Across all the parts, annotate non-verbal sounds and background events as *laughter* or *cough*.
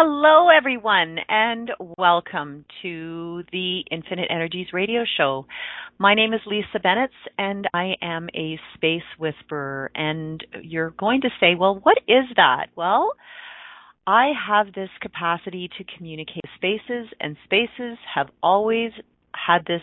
Hello, everyone, and welcome to the Infinite Energies Radio Show. My name is Lisa Bennett, and I am a space whisperer. And you're going to say, well, what is that? Well, I have this capacity to communicate spaces, and spaces have always had this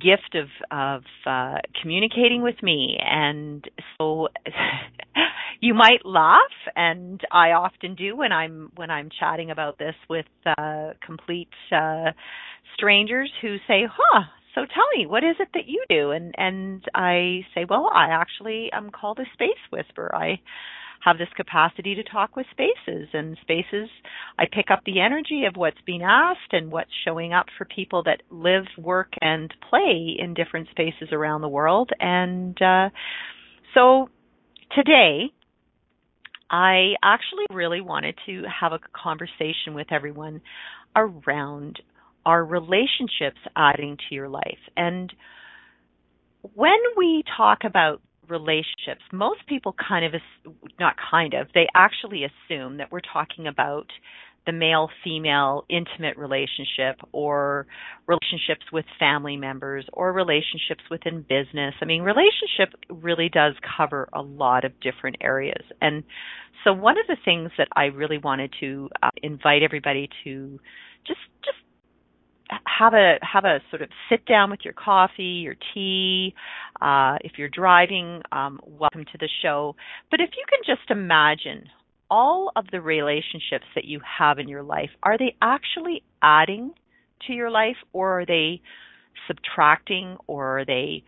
gift of of uh, communicating with me, and so *laughs* you might laugh, and I often do when I'm when I'm chatting about this with uh, complete uh, strangers who say, "Huh." So tell me, what is it that you do? And and I say, well, I actually am called a space whisperer. I have this capacity to talk with spaces. And spaces I pick up the energy of what's being asked and what's showing up for people that live, work and play in different spaces around the world. And uh so today I actually really wanted to have a conversation with everyone around our relationships adding to your life. And when we talk about relationships, most people kind of, not kind of, they actually assume that we're talking about the male female intimate relationship or relationships with family members or relationships within business. I mean, relationship really does cover a lot of different areas. And so one of the things that I really wanted to uh, invite everybody to just just have a have a sort of sit down with your coffee, your tea. Uh, if you're driving, um, welcome to the show. But if you can just imagine all of the relationships that you have in your life, are they actually adding to your life, or are they subtracting, or are they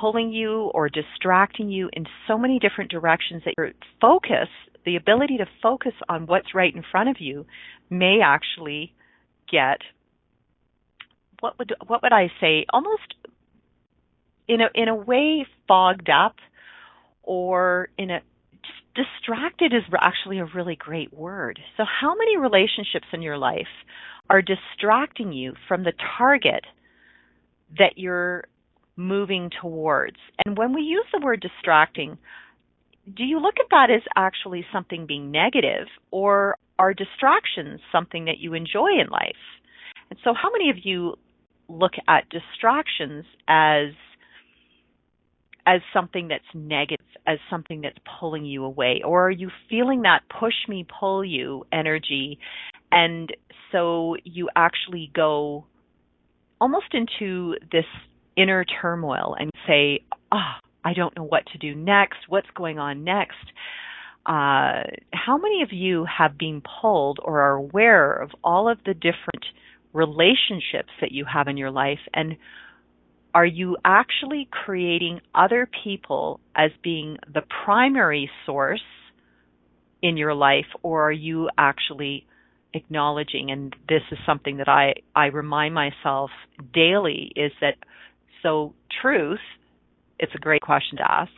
pulling you or distracting you in so many different directions that your focus, the ability to focus on what's right in front of you, may actually get what would what would I say almost in a in a way fogged up or in a just distracted is actually a really great word. So how many relationships in your life are distracting you from the target that you're moving towards? And when we use the word distracting, do you look at that as actually something being negative or are distractions something that you enjoy in life? And so how many of you look at distractions as as something that's negative, as something that's pulling you away? Or are you feeling that push me, pull you energy? And so you actually go almost into this inner turmoil and say, oh, I don't know what to do next. What's going on next? Uh, how many of you have been pulled or are aware of all of the different relationships that you have in your life and are you actually creating other people as being the primary source in your life or are you actually acknowledging and this is something that I I remind myself daily is that so truth it's a great question to ask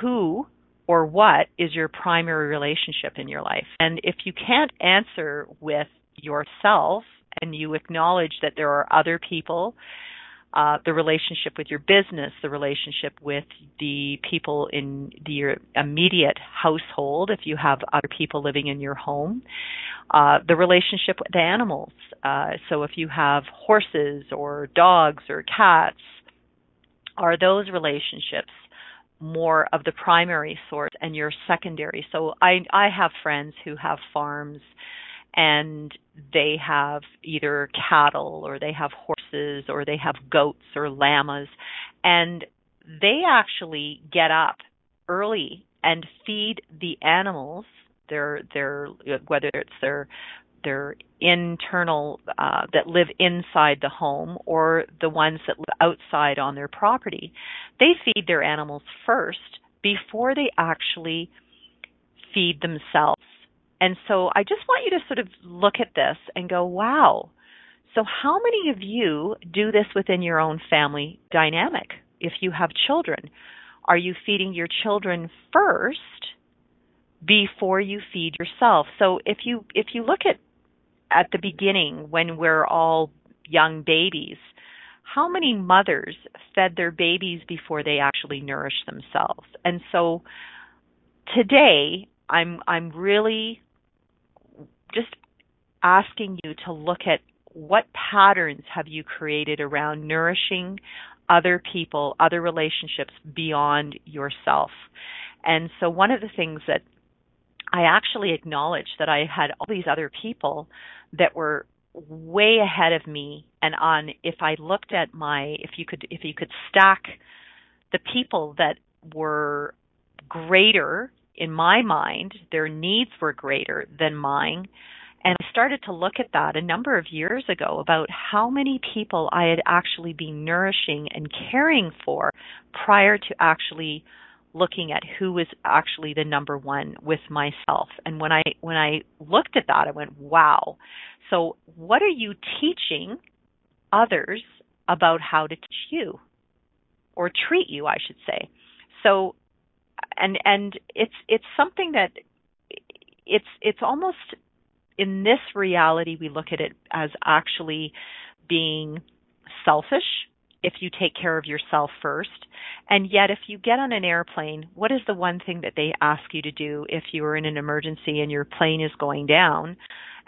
who or what is your primary relationship in your life? And if you can't answer with yourself and you acknowledge that there are other people, uh, the relationship with your business, the relationship with the people in the, your immediate household, if you have other people living in your home, uh, the relationship with the animals. Uh, so if you have horses or dogs or cats, are those relationships more of the primary source and your secondary? So I I have friends who have farms and they have either cattle or they have horses or they have goats or llamas and they actually get up early and feed the animals their their whether it's their their internal uh, that live inside the home or the ones that live outside on their property they feed their animals first before they actually feed themselves. And so I just want you to sort of look at this and go, wow. So how many of you do this within your own family dynamic? If you have children, are you feeding your children first before you feed yourself? So if you if you look at at the beginning when we're all young babies, how many mothers fed their babies before they actually nourished themselves? And so today I'm I'm really just asking you to look at what patterns have you created around nourishing other people, other relationships beyond yourself. And so one of the things that I actually acknowledged that I had all these other people that were way ahead of me and on if I looked at my if you could if you could stack the people that were greater in my mind, their needs were greater than mine. And I started to look at that a number of years ago about how many people I had actually been nourishing and caring for prior to actually looking at who was actually the number one with myself. And when I when I looked at that, I went, "Wow." So, what are you teaching others about how to teach you or treat you, I should say. So, and and it's it's something that it's it's almost in this reality we look at it as actually being selfish if you take care of yourself first. And yet, if you get on an airplane, what is the one thing that they ask you to do if you are in an emergency and your plane is going down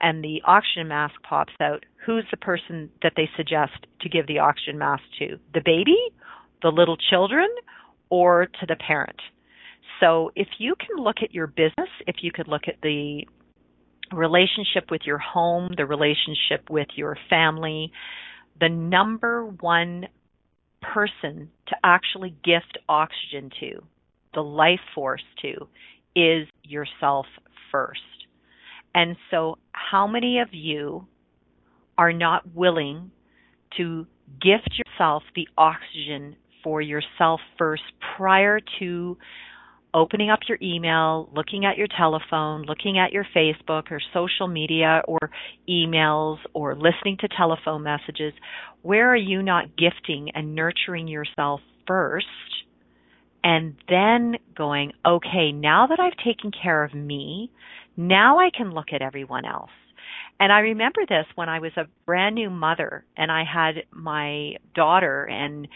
and the oxygen mask pops out? Who's the person that they suggest to give the oxygen mask to? The baby, the little children, or to the parent? So, if you can look at your business, if you could look at the relationship with your home, the relationship with your family, the number one person to actually gift oxygen to, the life force to, is yourself first. And so, how many of you are not willing to gift yourself the oxygen for yourself first prior to opening up your email, looking at your telephone, looking at your Facebook or social media or emails or listening to telephone messages, where are you not gifting and nurturing yourself first? And then going, okay, now that I've taken care of me, now I can look at everyone else. And I remember this when I was a brand new mother and I had my daughter and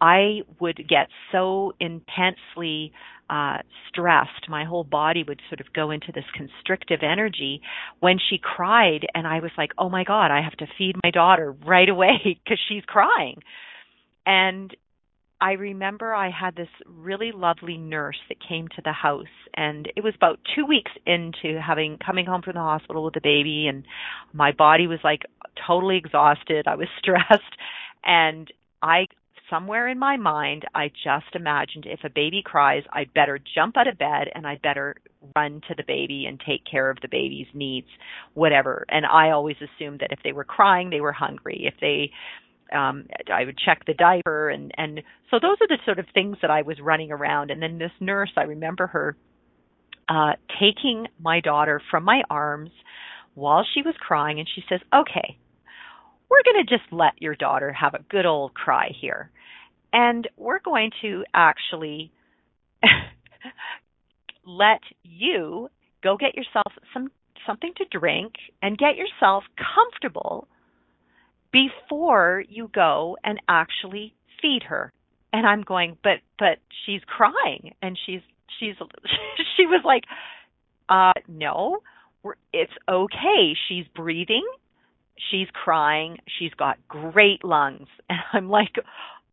I would get so intensely uh, stressed. My whole body would sort of go into this constrictive energy when she cried, and I was like, "Oh my God, I have to feed my daughter right away *laughs* because she's crying." And I remember I had this really lovely nurse that came to the house and it was about 2 weeks into having coming home from the hospital with the baby and my body was like totally exhausted. I was *laughs* stressed and I somewhere in my mind, I just imagined if a baby cries, I'd better jump out of bed and I'd better run to the baby and take care of the baby's needs, whatever. And I always assumed that if they were crying, they were hungry. If they um I would check the diaper and and so those are the sort of things that I was running around and then this nurse I remember her uh taking my daughter from my arms while she was crying and she says okay we're going to just let your daughter have a good old cry here. And we're going to actually *laughs* let you go get yourself some something to drink and get yourself comfortable before you go and actually feed her. And I'm going, but but she's crying and she's she's *laughs* she was like, uh no, it's okay. She's breathing she's crying. She's got great lungs. *laughs* And I'm like,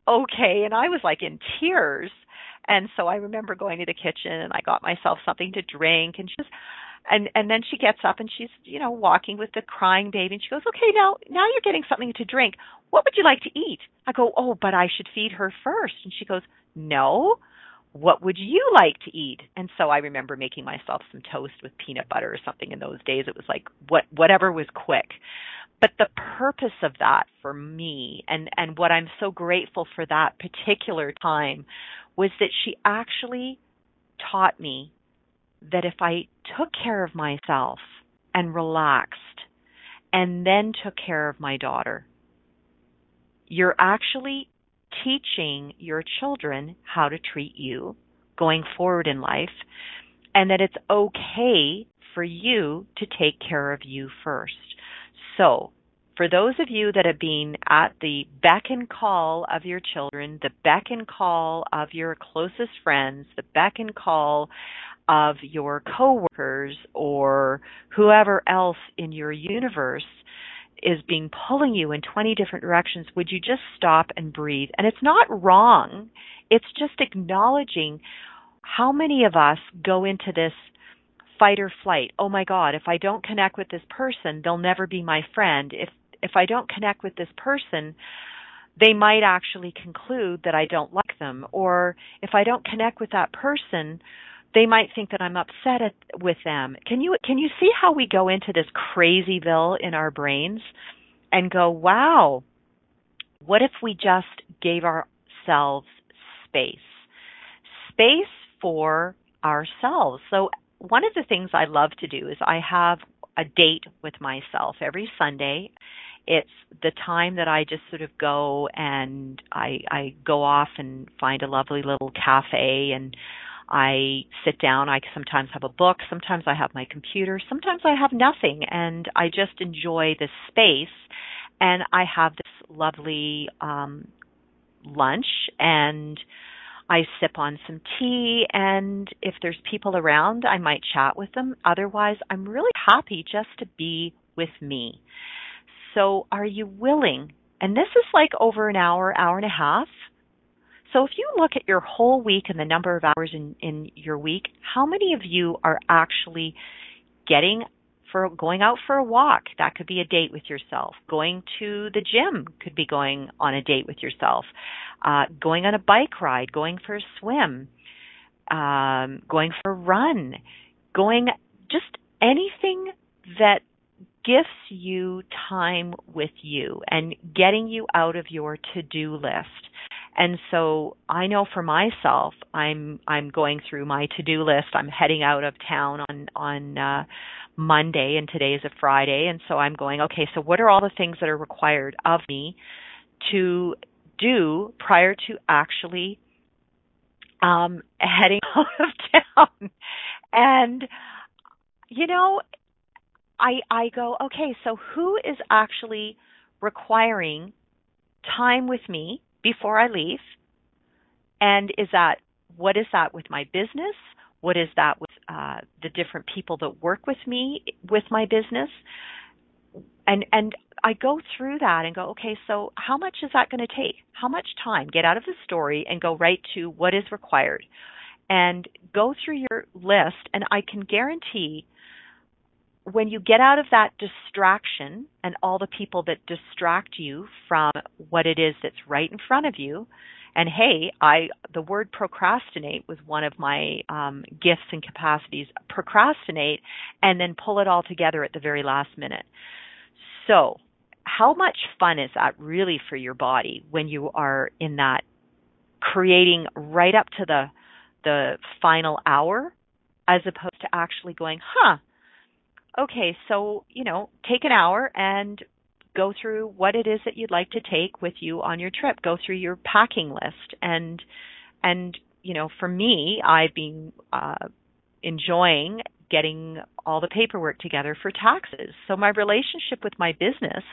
okay. And I was like in tears. And so I remember going to the kitchen and I got myself something to drink and just and and then she gets up and she's you know walking with the crying baby and she goes okay now now you're getting something to drink what would you like to eat i go oh but i should feed her first and she goes no what would you like to eat and so i remember making myself some toast with peanut butter or something in those days it was like what whatever was quick but the purpose of that for me and and what I'm so grateful for that particular time was that she actually taught me that if I took care of myself and relaxed and then took care of my daughter, you're actually teaching your children how to treat you going forward in life and that it's okay for you to take care of you first. So, for those of you that have been at the beck and call of your children, the beck and call of your closest friends, the beck and call of your coworkers or whoever else in your universe is being pulling you in 20 different directions, would you just stop and breathe? And it's not wrong. It's just acknowledging how many of us go into this fight or flight. Oh my god, if I don't connect with this person, they'll never be my friend. If if I don't connect with this person, they might actually conclude that I don't like them or if I don't connect with that person, they might think that I'm upset at, with them. Can you can you see how we go into this crazyville in our brains and go, "Wow, what if we just gave ourselves space?" Space for ourselves. So one of the things I love to do is I have a date with myself every Sunday. It's the time that I just sort of go and I I go off and find a lovely little cafe and I sit down. I sometimes have a book, sometimes I have my computer, sometimes I have nothing, and I just enjoy this space. And I have this lovely um, lunch, and I sip on some tea, and if there's people around, I might chat with them. Otherwise, I'm really happy just to be with me. So, are you willing? And this is like over an hour, hour and a half so if you look at your whole week and the number of hours in, in your week, how many of you are actually getting for going out for a walk? That could be a date with yourself. Going to the gym could be going on a date with yourself. Uh, going on a bike ride, going for a swim, um, going for a run, going just anything that gives you time with you and getting you out of your to-do list. And so I know for myself, I'm I'm going through my to-do list. I'm heading out of town on on uh Monday and today is a Friday and so I'm going, okay, so what are all the things that are required of me to do prior to actually um heading *laughs* out of town? And you know, I I go, okay, so who is actually requiring time with me before I leave? And is that what is that with my business? What is that with uh, the different people that work with me with my business? And and I go through that and go, okay, so how much is that going to take? How much time? Get out of the story and go right to what is required, and go through your list. And I can guarantee when you get out of that distraction and all the people that distract you from what it is that's right in front of you, and hey, I the word procrastinate was one of my um, gifts and capacities. Procrastinate and then pull it all together at the very last minute. So, how much fun is that really for your body when you are in that creating right up to the the final hour as opposed to actually going, huh, okay, so, you know, take an hour and go through what it is that you'd like to take with you on your trip. Go through your packing list and and you know, for me, I've been uh enjoying getting all the paperwork together for taxes. So my relationship with my business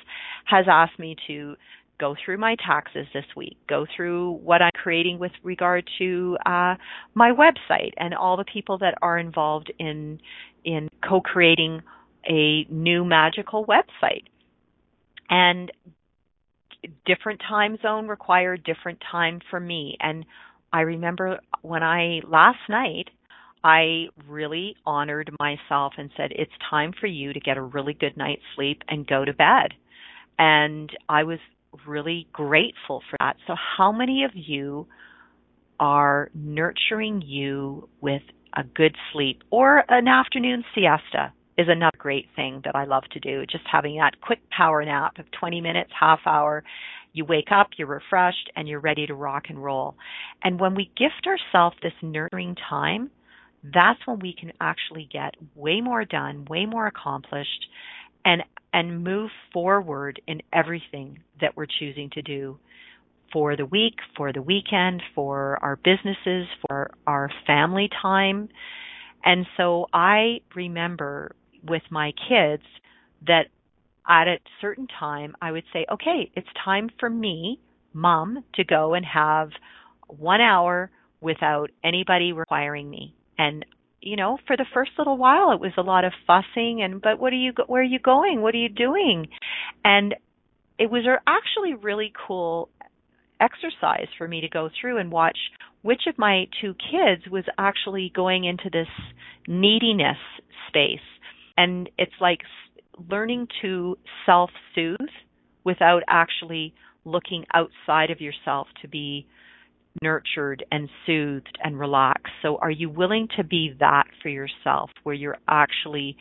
has asked me to go through my taxes this week, go through what I'm creating with regard to uh, my website and all the people that are involved in in co-creating a new magical website. And different time zone required different time for me. And I remember when I last night I really honored myself and said, it's time for you to get a really good night's sleep and go to bed. And I was really grateful for that. So, how many of you are nurturing you with a good sleep or an afternoon siesta? Is another great thing that I love to do. Just having that quick power nap of 20 minutes, half hour. You wake up, you're refreshed, and you're ready to rock and roll. And when we gift ourselves this nurturing time, that's when we can actually get way more done, way more accomplished and and move forward in everything that we're choosing to do for the week, for the weekend, for our businesses, for our family time. And so I remember with my kids that at a certain time I would say, okay, it's time for me, mom, to go and have one hour without anybody requiring me. And you know, for the first little while it was a lot of fussing and but what are you where are you going? What are you doing? And it was actually really cool exercise for me to go through and watch which of my two kids was actually going into this neediness space. And it's like learning to self soothe without actually looking outside of yourself to be nurtured and soothed and relaxed. So are you willing to be that for yourself where you're actually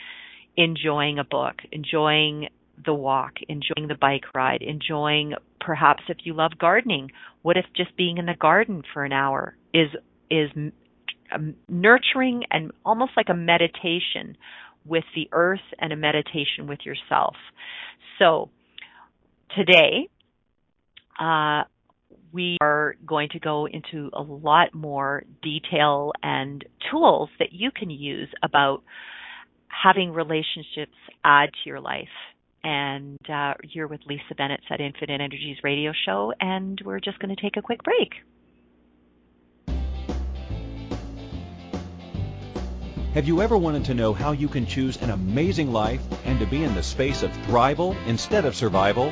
enjoying a book, enjoying the walk, enjoying the bike ride, enjoying perhaps if you love gardening, what if just being in the garden for an hour is is nurturing and almost like a meditation with the earth and a meditation with yourself. So today, uh, we are going to go into a lot more detail and tools that you can use about having relationships add to your life. And uh, you're with Lisa Bennett at Infinite Energies radio show, and we're just going to take a quick break. Have you ever wanted to know how you can choose an amazing life and to be in the space of thrival instead of survival?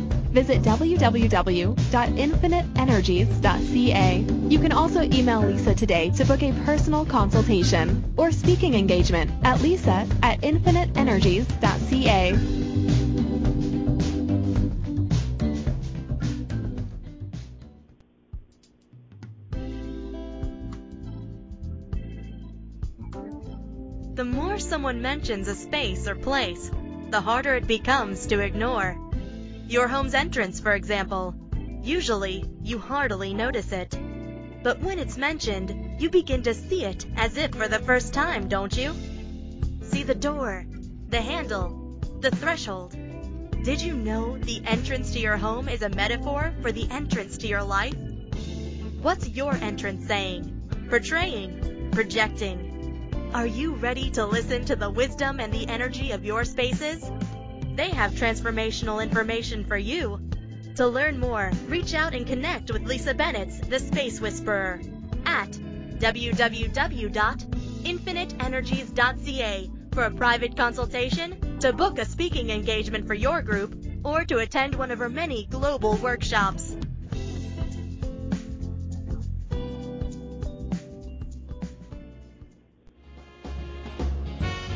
visit www.infiniteenergies.ca. You can also email Lisa today to book a personal consultation or speaking engagement at lisa at infiniteenergies.ca. The more someone mentions a space or place, the harder it becomes to ignore. Your home's entrance, for example. Usually, you hardly notice it. But when it's mentioned, you begin to see it as if for the first time, don't you? See the door, the handle, the threshold. Did you know the entrance to your home is a metaphor for the entrance to your life? What's your entrance saying, portraying, projecting? Are you ready to listen to the wisdom and the energy of your spaces? They have transformational information for you. To learn more, reach out and connect with Lisa Bennett, the Space Whisperer, at www.infiniteenergies.ca for a private consultation, to book a speaking engagement for your group, or to attend one of her many global workshops.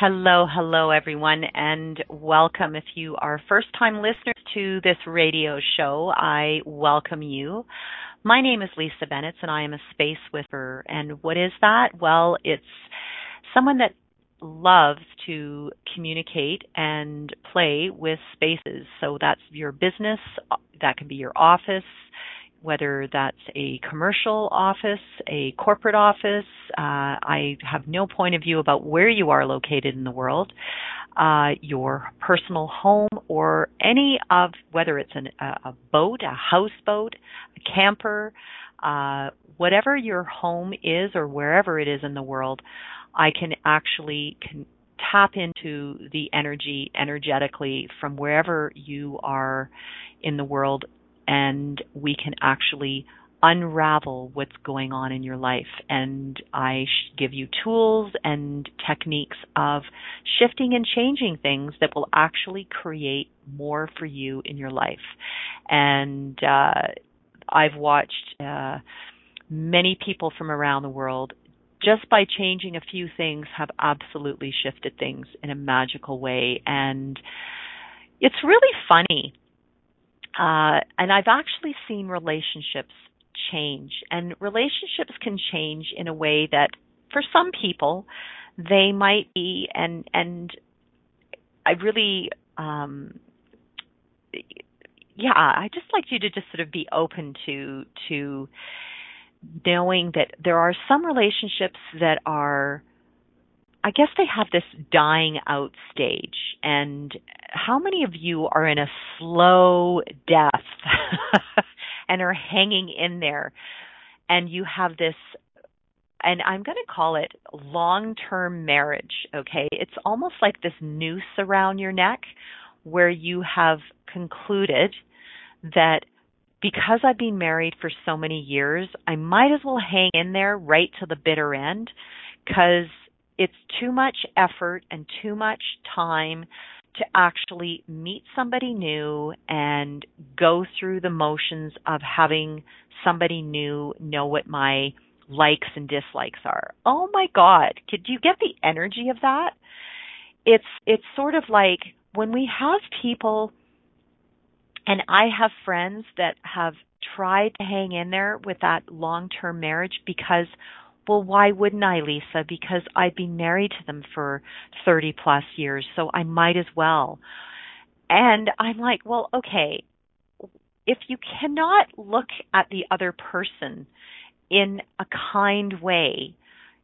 Hello, hello everyone, and welcome. If you are first time listeners to this radio show, I welcome you. My name is Lisa Bennett, and I am a space whisperer. And what is that? Well, it's someone that loves to communicate and play with spaces. So that's your business, that can be your office, whether that's a commercial office, a corporate office. Uh, I have no point of view about where you are located in the world, uh, your personal home, or any of whether it's an, a, boat, a houseboat, a camper, uh, whatever your home is or wherever it is in the world. I can actually tap into the energy energetically from wherever you are in the world and we can actually unravel what's going on in your life. And I give you tools and techniques of shifting and changing things that will actually create more for you in your life. And uh, I've watched uh, many people from around the world just by changing a few things have absolutely shifted things in a magical way. And it's really funny uh, and I've actually seen relationships change, and relationships can change in a way that, for some people, they might be, and and I really, um, yeah, I just like you to just sort of be open to to knowing that there are some relationships that are I guess they have this dying out stage. And how many of you are in a slow death *laughs* and are hanging in there? And you have this, and I'm going to call it long term marriage, okay? It's almost like this noose around your neck where you have concluded that because I've been married for so many years, I might as well hang in there right to the bitter end because it's too much effort and too much time to actually meet somebody new and go through the motions of having somebody new know what my likes and dislikes are. Oh my god, could you get the energy of that? It's it's sort of like when we have people and I have friends that have tried to hang in there with that long-term marriage because well, why wouldn't I, Lisa? Because I've been married to them for 30 plus years, so I might as well. And I'm like, well, okay, if you cannot look at the other person in a kind way,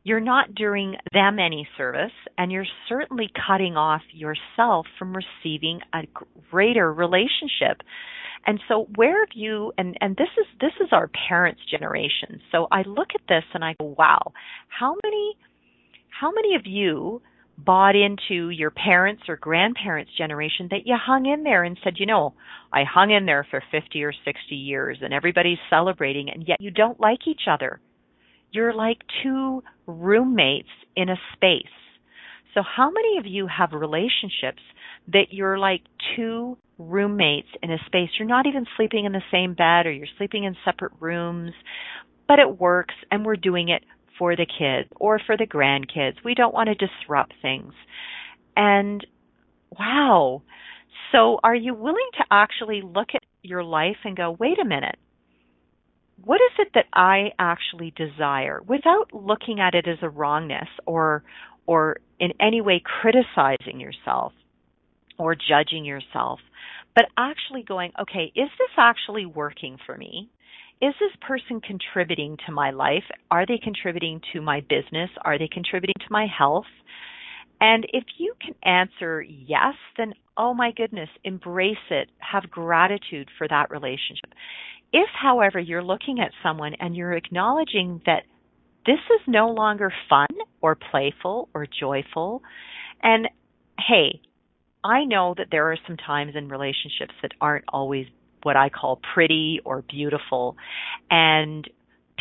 you're not doing them any service and you're certainly cutting off yourself from receiving a greater relationship and so where have you and and this is this is our parents generation. So I look at this and I go, wow, how many how many of you bought into your parents or grandparents generation that you hung in there and said, you know, I hung in there for 50 or 60 years and everybody's celebrating and yet you don't like each other. You're like two roommates in a space. So how many of you have relationships that you're like two roommates in a space. You're not even sleeping in the same bed or you're sleeping in separate rooms, but it works and we're doing it for the kids or for the grandkids. We don't want to disrupt things. And wow. So are you willing to actually look at your life and go, wait a minute, what is it that I actually desire without looking at it as a wrongness or or in any way criticizing yourself? or judging yourself, but actually going, okay, is this actually working for me? Is this person contributing to my life? Are they contributing to my business? Are they contributing to my health? And if you can answer yes, then oh my goodness, embrace it. Have gratitude for that relationship. If, however, you're looking at someone and you're acknowledging that this is no longer fun or playful or joyful, and hey, I know that there are some times in relationships that aren't always what I call pretty or beautiful, and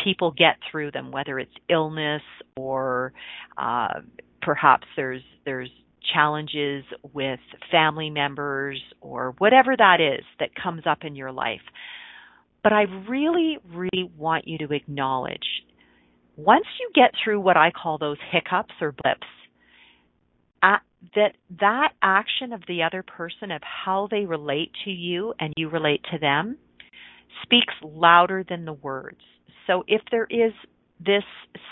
people get through them, whether it's illness or uh, perhaps there's there's challenges with family members or whatever that is that comes up in your life. But I really, really want you to acknowledge once you get through what I call those hiccups or blips, uh, that that action of the other person of how they relate to you and you relate to them speaks louder than the words. So if there is this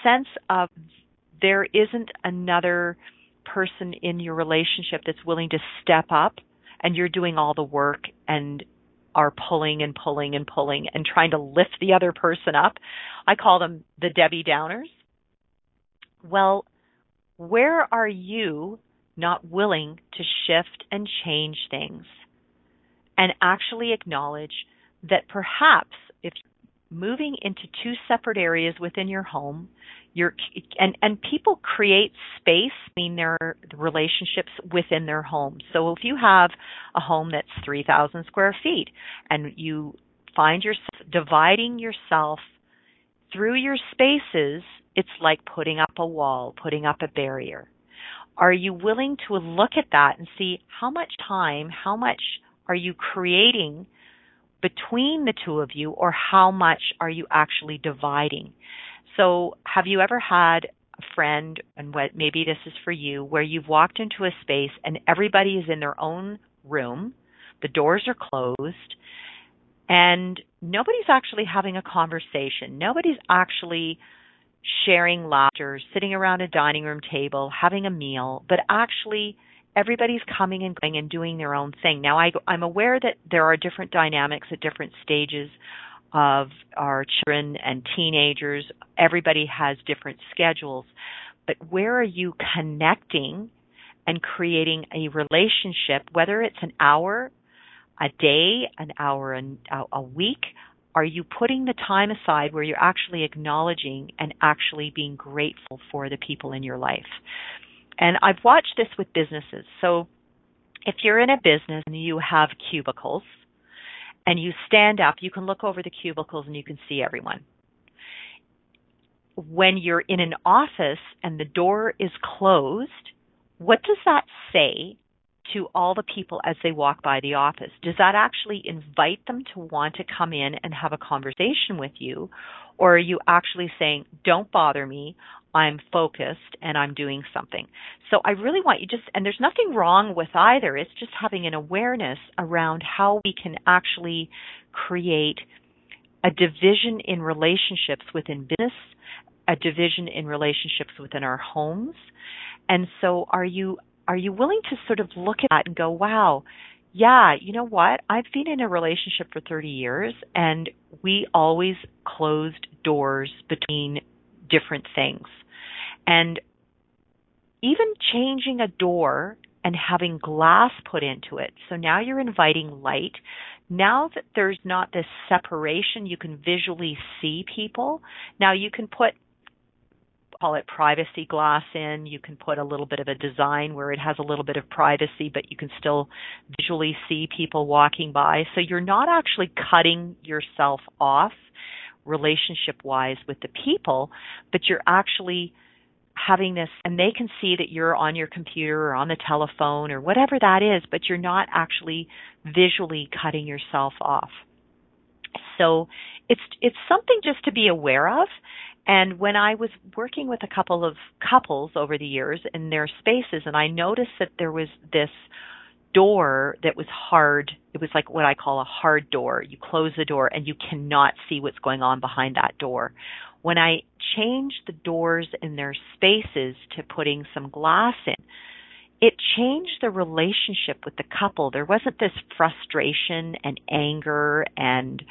sense of there isn't another person in your relationship that's willing to step up and you're doing all the work and are pulling and pulling and pulling and trying to lift the other person up. I call them the Debbie Downers. Well, where are you not willing to shift and change things and actually acknowledge that perhaps if moving into two separate areas within your home, and and people create space in their relationships within their home. So if you have a home that's 3000 square feet and you find yourself dividing yourself through your spaces, it's like putting up a wall, putting up a barrier. Are you willing to look at that and see how much time, how much are you creating between the two of you or how much are you actually dividing? So, have you ever had a friend, and what maybe this is for you, where you've walked into a space and everybody is in their own room, the doors are closed, and nobody's actually having a conversation. Nobody's actually sharing laughter, sitting around a dining room table, having a meal, but actually everybody's coming and going and doing their own thing. Now, I, I'm aware that there are different dynamics at different stages of our children and teenagers. Everybody has different schedules. But where are you connecting and creating a relationship, whether it's an hour, a day, an hour, a week? Are you putting the time aside where you're actually acknowledging and actually being grateful for the people in your life? And I've watched this with businesses. So if you're in a business and you have cubicles and you stand up, you can look over the cubicles and you can see everyone. When you're in an office and the door is closed, what does that say to all the people as they walk by the office? Does that actually invite them to want to come in and have a conversation with you? Or are you actually saying, don't bother me, I'm focused and I'm doing something? So I really want you just, and there's nothing wrong with either, it's just having an awareness around how we can actually create a division in relationships within business, a division in relationships within our homes. And so are you are you willing to sort of look at that and go, wow, yeah, you know what? I've been in a relationship for 30 years and we always closed doors between different things. And even changing a door and having glass put into it. So now you're inviting light. Now that there's not this separation, you can visually see people. Now you can put call it privacy glass in. You can put a little bit of a design where it has a little bit of privacy, but you can still visually see people walking by. So you're not actually cutting yourself off relationship wise with the people, but you're actually having this and they can see that you're on your computer or on the telephone or whatever that is, but you're not actually visually cutting yourself off. So it's it's something just to be aware of and when I was working with a couple of couples over the years in their spaces, and I noticed that there was this door that was hard. It was like what I call a hard door. You close the door and you cannot see what's going on behind that door. When I changed the doors in their spaces to putting some glass in, it changed the relationship with the couple. There wasn't this frustration and anger and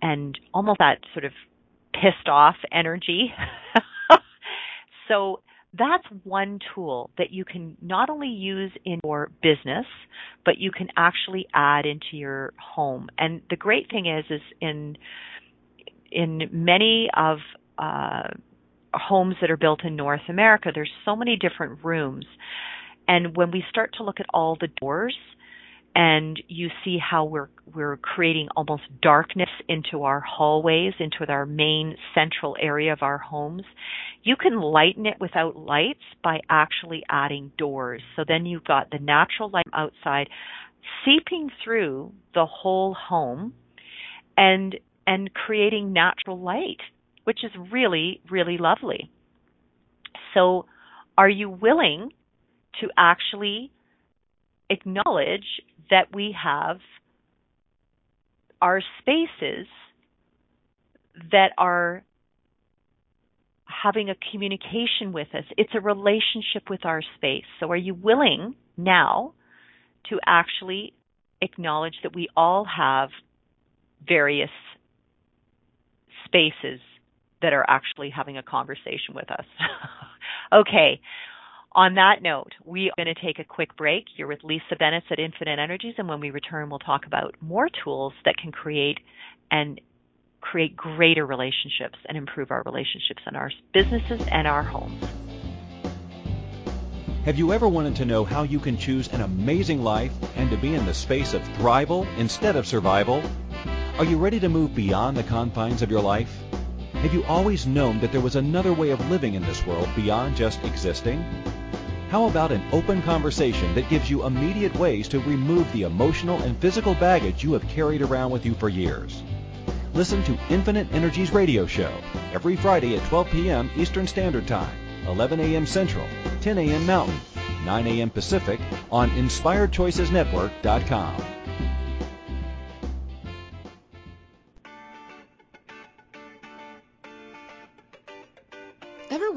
and almost that sort of pissed off energy. *laughs* so that's one tool that you can not only use in your business, but you can actually add into your home. And the great thing is, is in in many of uh, homes that are built in North America, there's so many different rooms, and when we start to look at all the doors and you see how we're we're creating almost darkness into our hallways into our main central area of our homes you can lighten it without lights by actually adding doors. So then you've got the natural light outside seeping through the whole home and and creating natural light which is really really lovely so are you willing to actually acknowledge that we have our spaces that are having a communication with us. It's a relationship with our space. So, are you willing now to actually acknowledge that we all have various spaces that are actually having a conversation with us? *laughs* okay. On that note, we are going to take a quick break. You're with Lisa Bennett at Infinite Energies, and when we return, we'll talk about more tools that can create and create greater relationships and improve our relationships in our businesses and our homes. Have you ever wanted to know how you can choose an amazing life and to be in the space of thrival instead of survival? Are you ready to move beyond the confines of your life? Have you always known that there was another way of living in this world beyond just existing? How about an open conversation that gives you immediate ways to remove the emotional and physical baggage you have carried around with you for years? Listen to Infinite Energies radio show every Friday at 12 p.m. Eastern Standard Time, 11 a.m. Central, 10 a.m. Mountain, 9 a.m. Pacific on InspiredChoicesNetwork.com.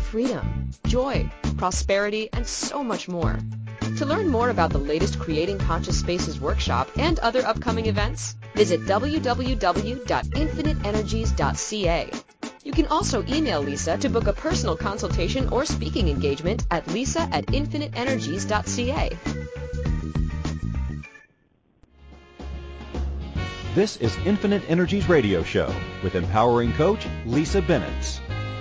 freedom, joy, prosperity, and so much more. To learn more about the latest Creating Conscious Spaces workshop and other upcoming events, visit www.infiniteenergies.ca. You can also email Lisa to book a personal consultation or speaking engagement at lisa at infiniteenergies.ca. This is Infinite Energies Radio Show with empowering coach Lisa Bennett.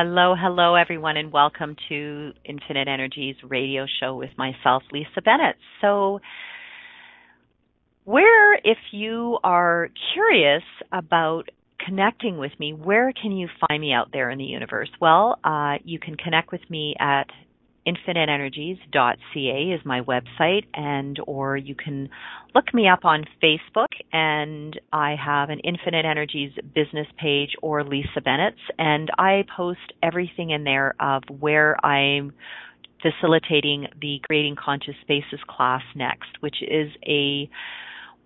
Hello, hello, everyone, and welcome to Infinite Energies radio show with myself, Lisa Bennett. So, where, if you are curious about connecting with me, where can you find me out there in the universe? Well, uh, you can connect with me at infiniteenergies.ca is my website and or you can look me up on Facebook and I have an Infinite Energies business page or Lisa Bennett's and I post everything in there of where I'm facilitating the Creating Conscious Spaces class next, which is a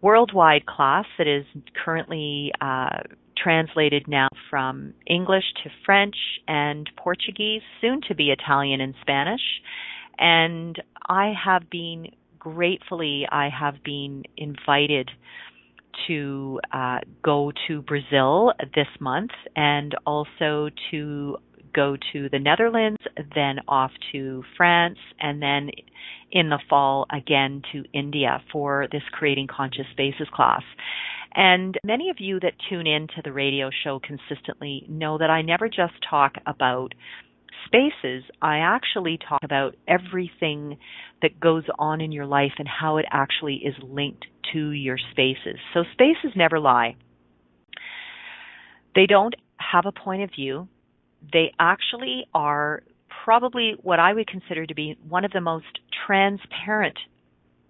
worldwide class that is currently uh, translated now from English to French and Portuguese, soon to be Italian and Spanish. And I have been gratefully, I have been invited to uh, go to Brazil this month and also to go to the Netherlands, then off to France, and then in the fall again to India for this Creating Conscious Spaces class. And many of you that tune in to the radio show consistently know that I never just talk about spaces. I actually talk about everything that goes on in your life and how it actually is linked to your spaces. So spaces never lie. They don't have a point of view. They actually are probably what I would consider to be one of the most transparent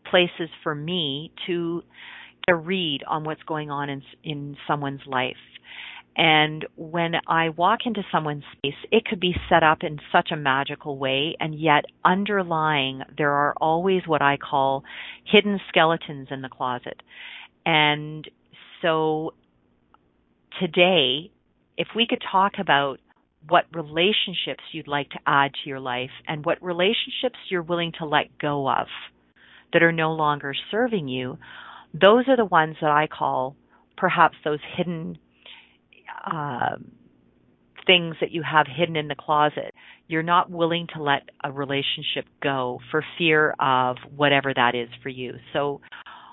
places for me to a read on what's going on in in someone's life. And when I walk into someone's space, it could be set up in such a magical way, and yet underlying, there are always what I call hidden skeletons in the closet. And so today, if we could talk about what relationships you'd like to add to your life and what relationships you're willing to let go of that are no longer serving you, those are the ones that I call perhaps those hidden uh, things that you have hidden in the closet. You're not willing to let a relationship go for fear of whatever that is for you. So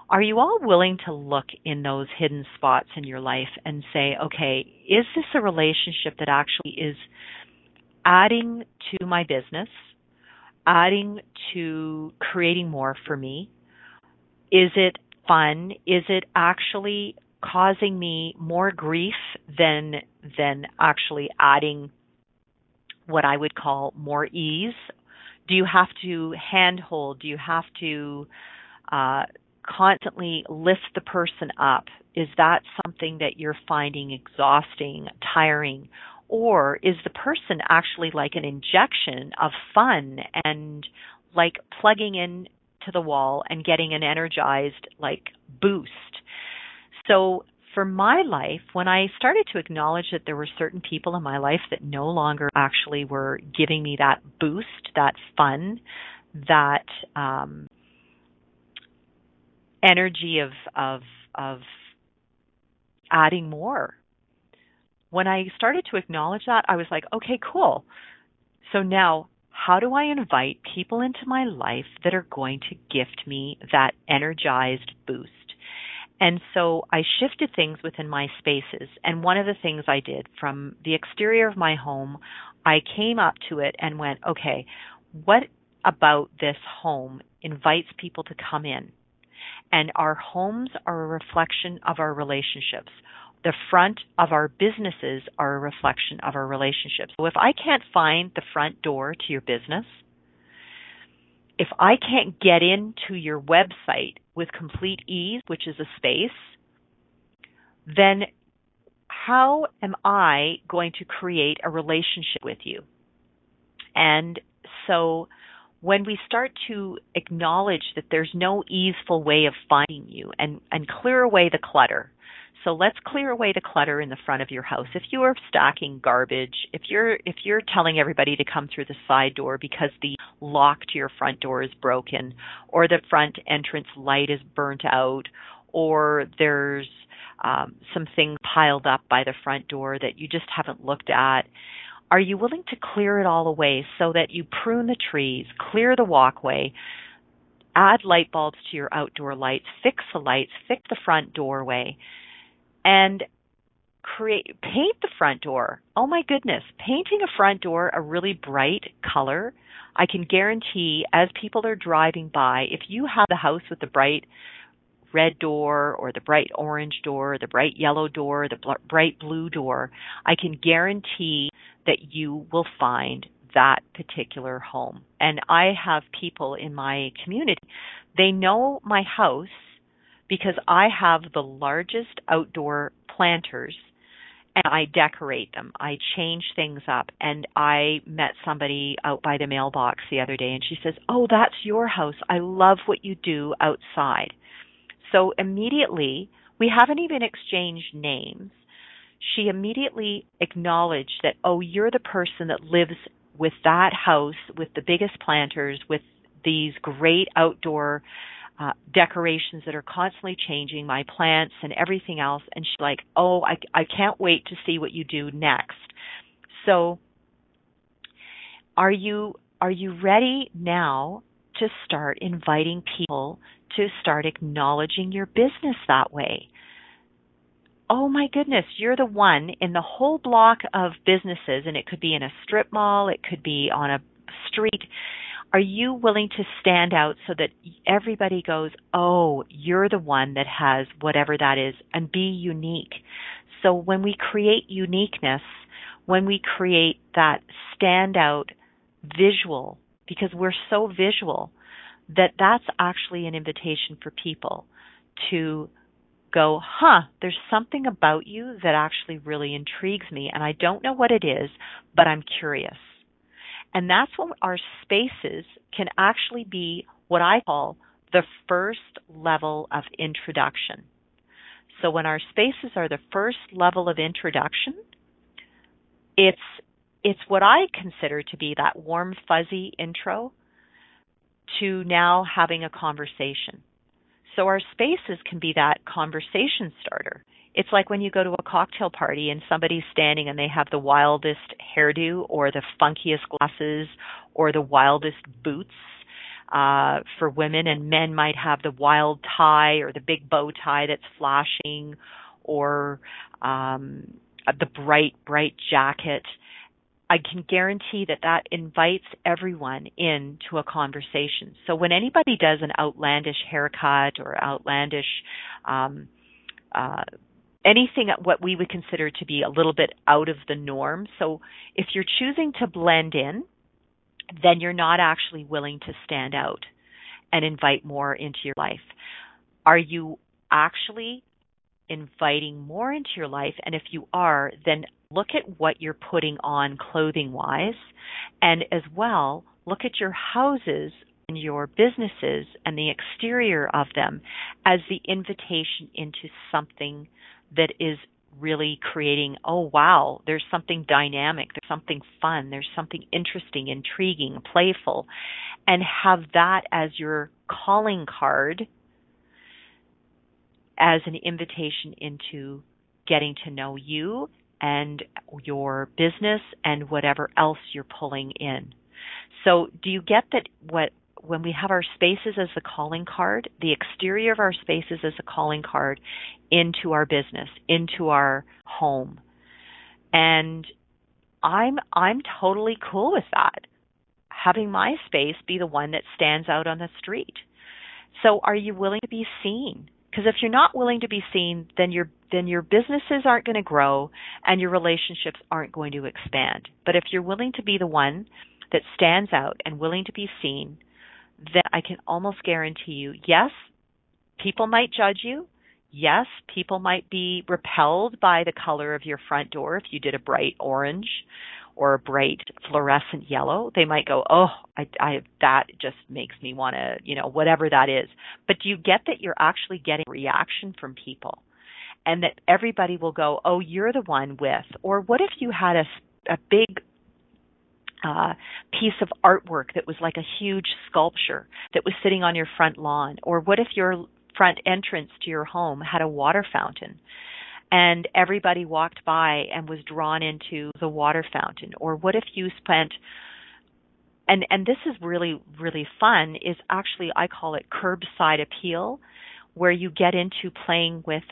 Are you all willing to look in those hidden spots in your life and say, okay, is this a relationship that actually is adding to my business, adding to creating more for me? Is it fun? Is it actually causing me more grief than than actually adding what I would call more ease? Do you have to handhold? Do you have to uh, constantly lift the person up? Is that something that you're finding exhausting, tiring? Or is the person actually like an injection of fun and like plugging in to the wall and getting an energized like boost? So for my life, when I started to acknowledge that there were certain people in my life that no longer actually were giving me that boost, that fun, that um, energy of of of adding more. When I started to acknowledge that, I was like, okay, cool. So now, how do I invite people into my life that are going to gift me that energized boost? And so I shifted things within my spaces. And one of the things I did from the exterior of my home, I came up to it and went, okay, what about this home invites people to come in? And our homes are a reflection of our relationships. The front of our businesses are a reflection of our relationships. So if I can't find the front door to your business, if I can't get into your website with complete ease, which is a space, then how am I going to create a relationship with you? And so when we start to acknowledge that there's no easeful way of finding you and, and clear away the clutter, so let's clear away the clutter in the front of your house. If you are stacking garbage, if you're if you're telling everybody to come through the side door because the lock to your front door is broken or the front entrance light is burnt out or there's um, some things piled up by the front door that you just haven't looked at, are you willing to clear it all away so that you prune the trees, clear the walkway, add light bulbs to your outdoor lights, fix the lights, fix the front doorway, and create paint the front door. Oh my goodness, painting a front door a really bright color, I can guarantee as people are driving by, if you have the house with the bright red door or the bright orange door, the bright yellow door, the bl- bright blue door, I can guarantee that you will find that particular home. And I have people in my community, they know my house because I have the largest outdoor planters and I decorate them. I change things up. And I met somebody out by the mailbox the other day and she says, Oh, that's your house. I love what you do outside. So immediately, we haven't even exchanged names. She immediately acknowledged that, oh, you're the person that lives with that house, with the biggest planters, with these great outdoor uh, decorations that are constantly changing, my plants and everything else. And she's like, oh, I, I can't wait to see what you do next. So, are you are you ready now to start inviting people to start acknowledging your business that way? Oh my goodness, you're the one in the whole block of businesses, and it could be in a strip mall, it could be on a street are you willing to stand out so that everybody goes, oh, you're the one that has whatever that is, and be unique? So when we create uniqueness, when we create that standout visual, because we're so visual, that that's actually an invitation for people to go, huh, there's something about you that actually really intrigues me, and I don't know what it is, but I'm curious. And that's when our spaces can actually be what I call the first level of introduction. So when our spaces are the first level of introduction, it's it's what I consider to be that warm fuzzy intro to now having a conversation. So our spaces can be that conversation starter. It's like when you go to a cocktail party and somebody's standing and they have the wildest hairdo or the funkiest glasses or the wildest boots. uh, for women, and men might have the wild tie or the big bow tie that's flashing, or um, the bright, bright jacket. I can guarantee that that invites everyone into a conversation. So when anybody does an outlandish haircut or outlandish um, uh, anything what we would consider to be a little bit out of the norm. So if you're choosing to blend in, then you're not actually willing to stand out and invite more into your life. Are you actually inviting more into your life? And if you are, then look at what you're putting on clothing wise. And as well, look at your houses and your businesses and the exterior of them as the invitation into something that is really creating, oh wow, there's something dynamic, there's something fun, there's something interesting, intriguing, playful, and have that as your calling card as an invitation into getting to know you and your business and whatever else you're pulling in. So, do you get that what when we have our spaces as the calling card, the exterior of our spaces as a calling card into our business, into our home. And I'm I'm totally cool with that. Having my space be the one that stands out on the street. So are you willing to be seen? Because if you're not willing to be seen, then your then your businesses aren't going to grow and your relationships aren't going to expand. But if you're willing to be the one that stands out and willing to be seen, then I can almost guarantee you, yes, people might judge you. Yes, people might be repelled by the color of your front door if you did a bright orange or a bright fluorescent yellow. They might go, "Oh, I, I that just makes me want to, you know, whatever that is." But do you get that you're actually getting reaction from people, and that everybody will go, "Oh, you're the one with," or what if you had a a big uh, piece of artwork that was like a huge sculpture that was sitting on your front lawn? Or what if your front entrance to your home had a water fountain and everybody walked by and was drawn into the water fountain? Or what if you spent and and this is really really fun is actually I call it curbside appeal where you get into playing with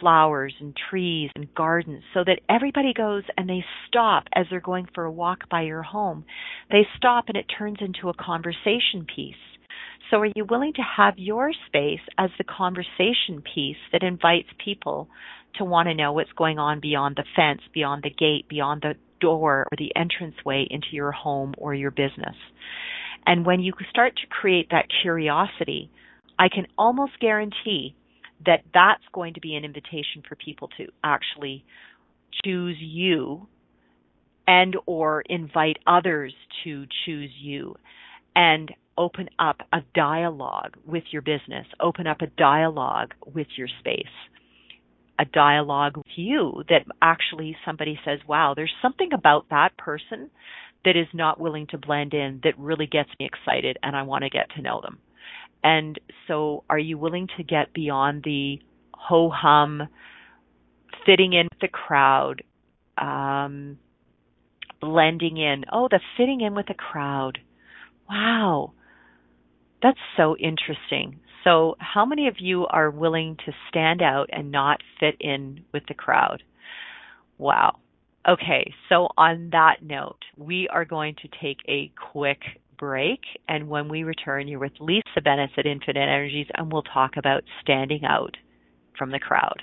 flowers and trees and gardens so that everybody goes and they stop as they're going for a walk by your home. They stop and it turns into a conversation piece. So are you willing to have your space as the conversation piece that invites people to want to know what's going on beyond the fence, beyond the gate, beyond the door or the entranceway into your home or your business? And when you start to create that curiosity, I can almost guarantee that that's going to be an invitation for people to actually choose you and or invite others to choose you and open up a dialogue with your business, open up a dialogue with your space, a dialogue with you that actually somebody says, wow, there's something about that person that is not willing to blend in that really gets me excited and I want to get to know them. And so, are you willing to get beyond the ho hum, fitting in with the crowd, um, blending in? Oh, the fitting in with the crowd. Wow. That's so interesting. So, how many of you are willing to stand out and not fit in with the crowd? Wow. Okay, so on that note, we are going to take a quick break. And when we return, you're with Lisa Bennett at Infinite Energies, and we'll talk about standing out from the crowd.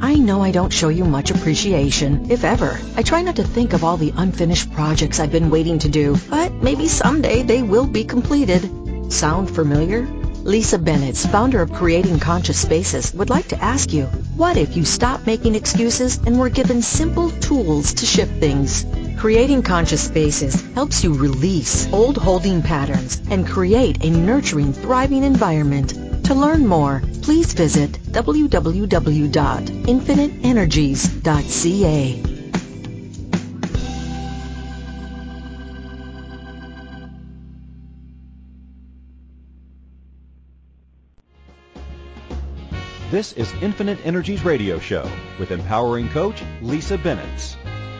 I know I don't show you much appreciation, if ever. I try not to think of all the unfinished projects I've been waiting to do, but maybe someday they will be completed. Sound familiar? Lisa Bennett, founder of Creating Conscious Spaces, would like to ask you, what if you stopped making excuses and were given simple tools to shift things? Creating Conscious Spaces helps you release old holding patterns and create a nurturing, thriving environment. To learn more, please visit www.infiniteenergies.ca. This is Infinite Energies Radio Show with empowering coach Lisa Bennett.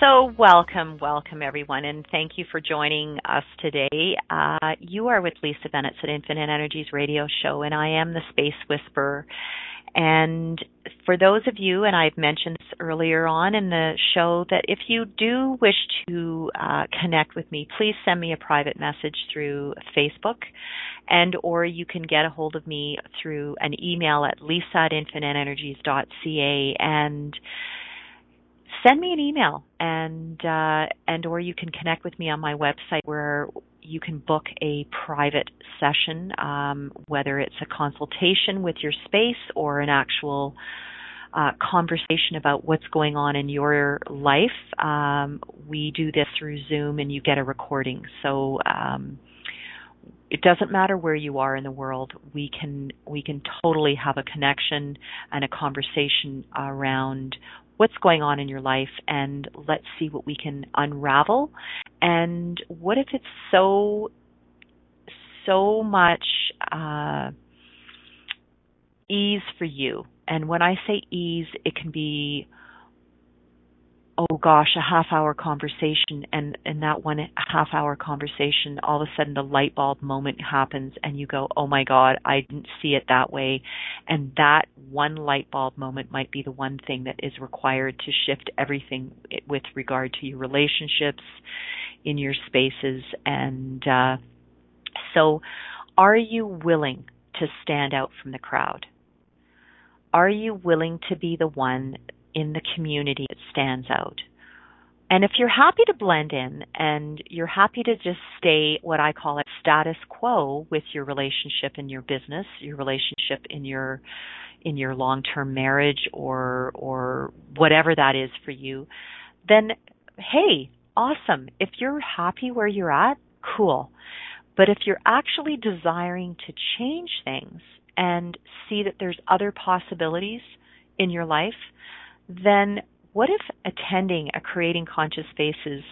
So, welcome, welcome everyone, and thank you for joining us today. Uh, you are with Lisa Bennett at Infinite Energies Radio Show, and I am the Space Whisperer. And for those of you, and I've mentioned this earlier on in the show, that if you do wish to uh, connect with me, please send me a private message through Facebook, and or you can get a hold of me through an email at lisa at infiniteenergies.ca and send me an email and uh, and or you can connect with me on my website where you can book a private session, um, whether it's a consultation with your space or an actual uh, conversation about what's going on in your life. Um, we do this through Zoom, and you get a recording. So. Um, it doesn't matter where you are in the world we can we can totally have a connection and a conversation around what's going on in your life and let's see what we can unravel. And what if it's so, so much uh, ease for you? And when I say ease, it can be oh gosh, a half hour conversation and in that one half hour conversation, all of a sudden the light bulb moment happens and you go, oh my God, I didn't see it that way. And that one light bulb moment might be the one thing that is required to shift everything with regard to your relationships in your spaces. And, uh, so are you willing to stand out from the crowd? Are you willing to be the one in the community that stands out. And if you're happy to blend in and you're happy to just stay what I call a status quo with your relationship in your business, your relationship in your in your long-term marriage or or whatever that is for you, then hey, awesome. If you're happy where you're at, cool. But if you're actually desiring to change things and see that there's other possibilities in your life, then what if attending a Creating Conscious Spaces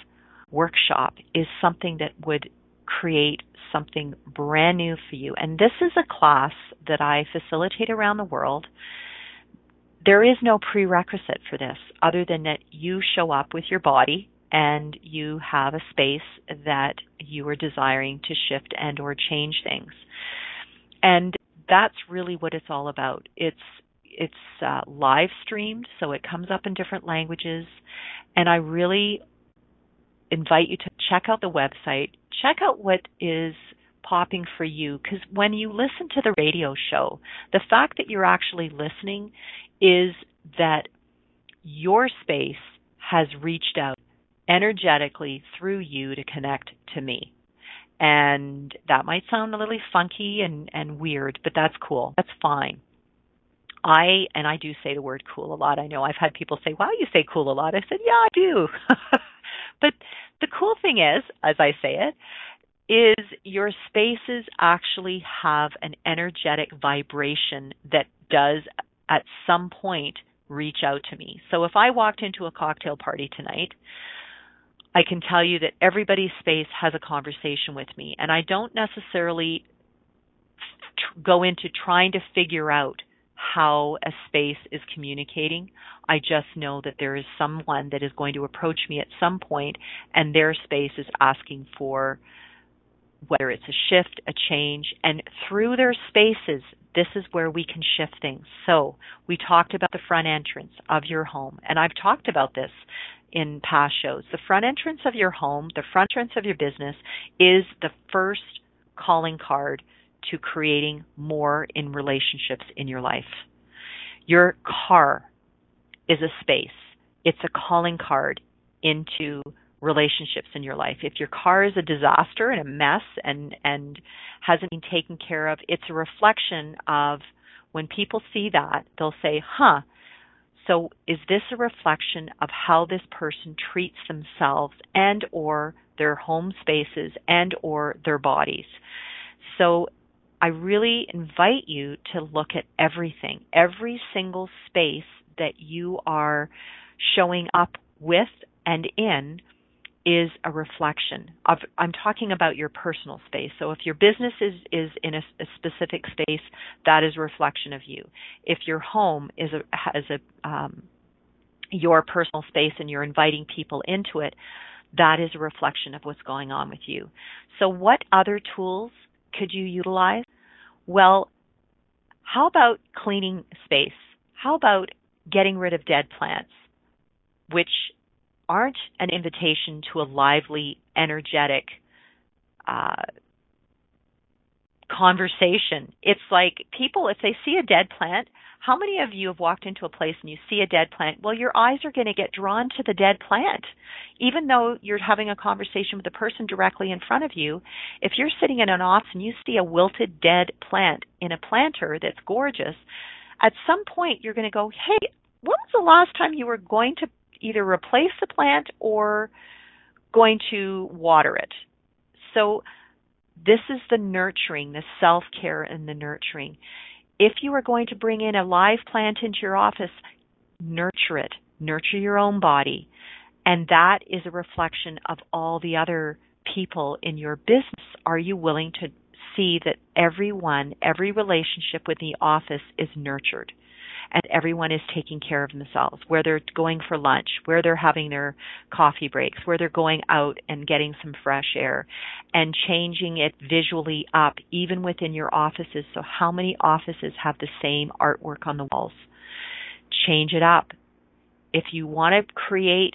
workshop is something that would create something brand new for you? And this is a class that I facilitate around the world. There is no prerequisite for this other than that you show up with your body and you have a space that you are desiring to shift and or change things. And that's really what it's all about. It's it's uh, live streamed, so it comes up in different languages. And I really invite you to check out the website, check out what is popping for you, because when you listen to the radio show, the fact that you're actually listening is that your space has reached out energetically through you to connect to me. And that might sound a little funky and, and weird, but that's cool. That's fine. I and I do say the word cool a lot. I know I've had people say, "Wow, you say cool a lot." I said, "Yeah, I do." *laughs* but the cool thing is, as I say it, is your spaces actually have an energetic vibration that does at some point reach out to me. So if I walked into a cocktail party tonight, I can tell you that everybody's space has a conversation with me, and I don't necessarily go into trying to figure out how a space is communicating. I just know that there is someone that is going to approach me at some point and their space is asking for whether it's a shift, a change, and through their spaces, this is where we can shift things. So, we talked about the front entrance of your home, and I've talked about this in past shows. The front entrance of your home, the front entrance of your business is the first calling card to creating more in relationships in your life. Your car is a space. It's a calling card into relationships in your life. If your car is a disaster and a mess and and hasn't been taken care of, it's a reflection of when people see that, they'll say, "Huh, so is this a reflection of how this person treats themselves and or their home spaces and or their bodies?" So I really invite you to look at everything, every single space that you are showing up with and in is a reflection of I'm talking about your personal space. So if your business is is in a, a specific space, that is a reflection of you. If your home is a has a um, your personal space and you're inviting people into it, that is a reflection of what's going on with you. So what other tools could you utilize? Well, how about cleaning space? How about getting rid of dead plants, which aren't an invitation to a lively, energetic uh, conversation. It's like people, if they see a dead plant, how many of you have walked into a place and you see a dead plant? Well, your eyes are going to get drawn to the dead plant. Even though you're having a conversation with the person directly in front of you, if you're sitting in an office and you see a wilted dead plant in a planter that's gorgeous, at some point you're going to go, hey, when was the last time you were going to either replace the plant or going to water it? So this is the nurturing, the self care and the nurturing. If you are going to bring in a live plant into your office, nurture it, nurture your own body. And that is a reflection of all the other people in your business. Are you willing to see that everyone, every relationship with the office is nurtured? And everyone is taking care of themselves, where they're going for lunch, where they're having their coffee breaks, where they're going out and getting some fresh air, and changing it visually up, even within your offices. So, how many offices have the same artwork on the walls? Change it up. If you want to create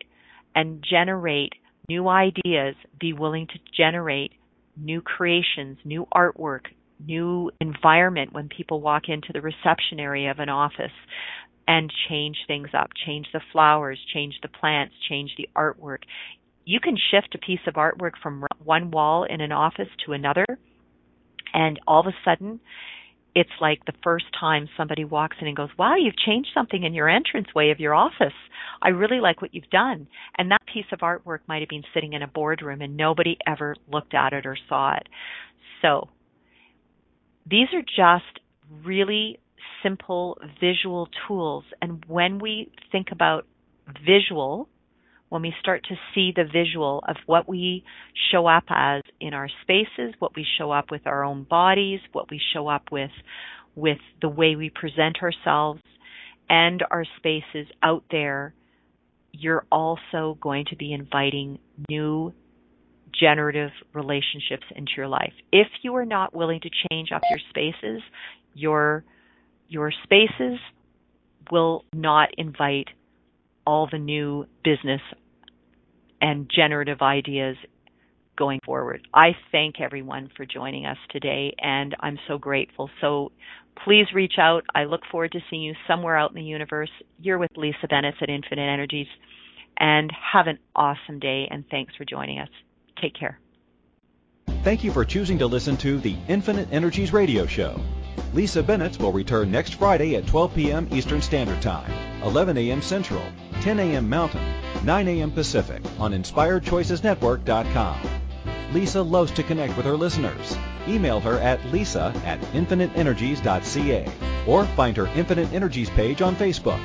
and generate new ideas, be willing to generate new creations, new artwork, new environment when people walk into the reception area of an office and change things up, change the flowers, change the plants, change the artwork. You can shift a piece of artwork from one wall in an office to another, and all of a sudden, it's like the first time somebody walks in and goes, Wow, you've changed something in your entranceway of your office. I really like what you've done. And that piece of artwork might have been sitting in a boardroom and nobody ever looked at it or saw it. So these are just really simple visual tools. And when we think about visual, when we start to see the visual of what we show up as in our spaces, what we show up with our own bodies, what we show up with with the way we present ourselves and our spaces out there, you're also going to be inviting new generative relationships into your life. If you are not willing to change up your spaces, your your spaces will not invite all the new business and generative ideas going forward. I thank everyone for joining us today and I'm so grateful. So please reach out. I look forward to seeing you somewhere out in the universe. You're with Lisa Bennett at Infinite Energies and have an awesome day and thanks for joining us. Take care. Thank you for choosing to listen to the Infinite Energies radio show. Lisa Bennett will return next Friday at 12 p.m. Eastern Standard Time, 11 a.m. Central, 10 a.m. Mountain, 9 a.m. Pacific on InspiredChoicesNetwork.com. Lisa loves to connect with her listeners. Email her at lisa at infiniteenergies.ca or find her Infinite Energies page on Facebook.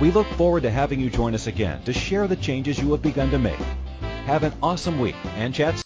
We look forward to having you join us again to share the changes you have begun to make have an awesome week and chat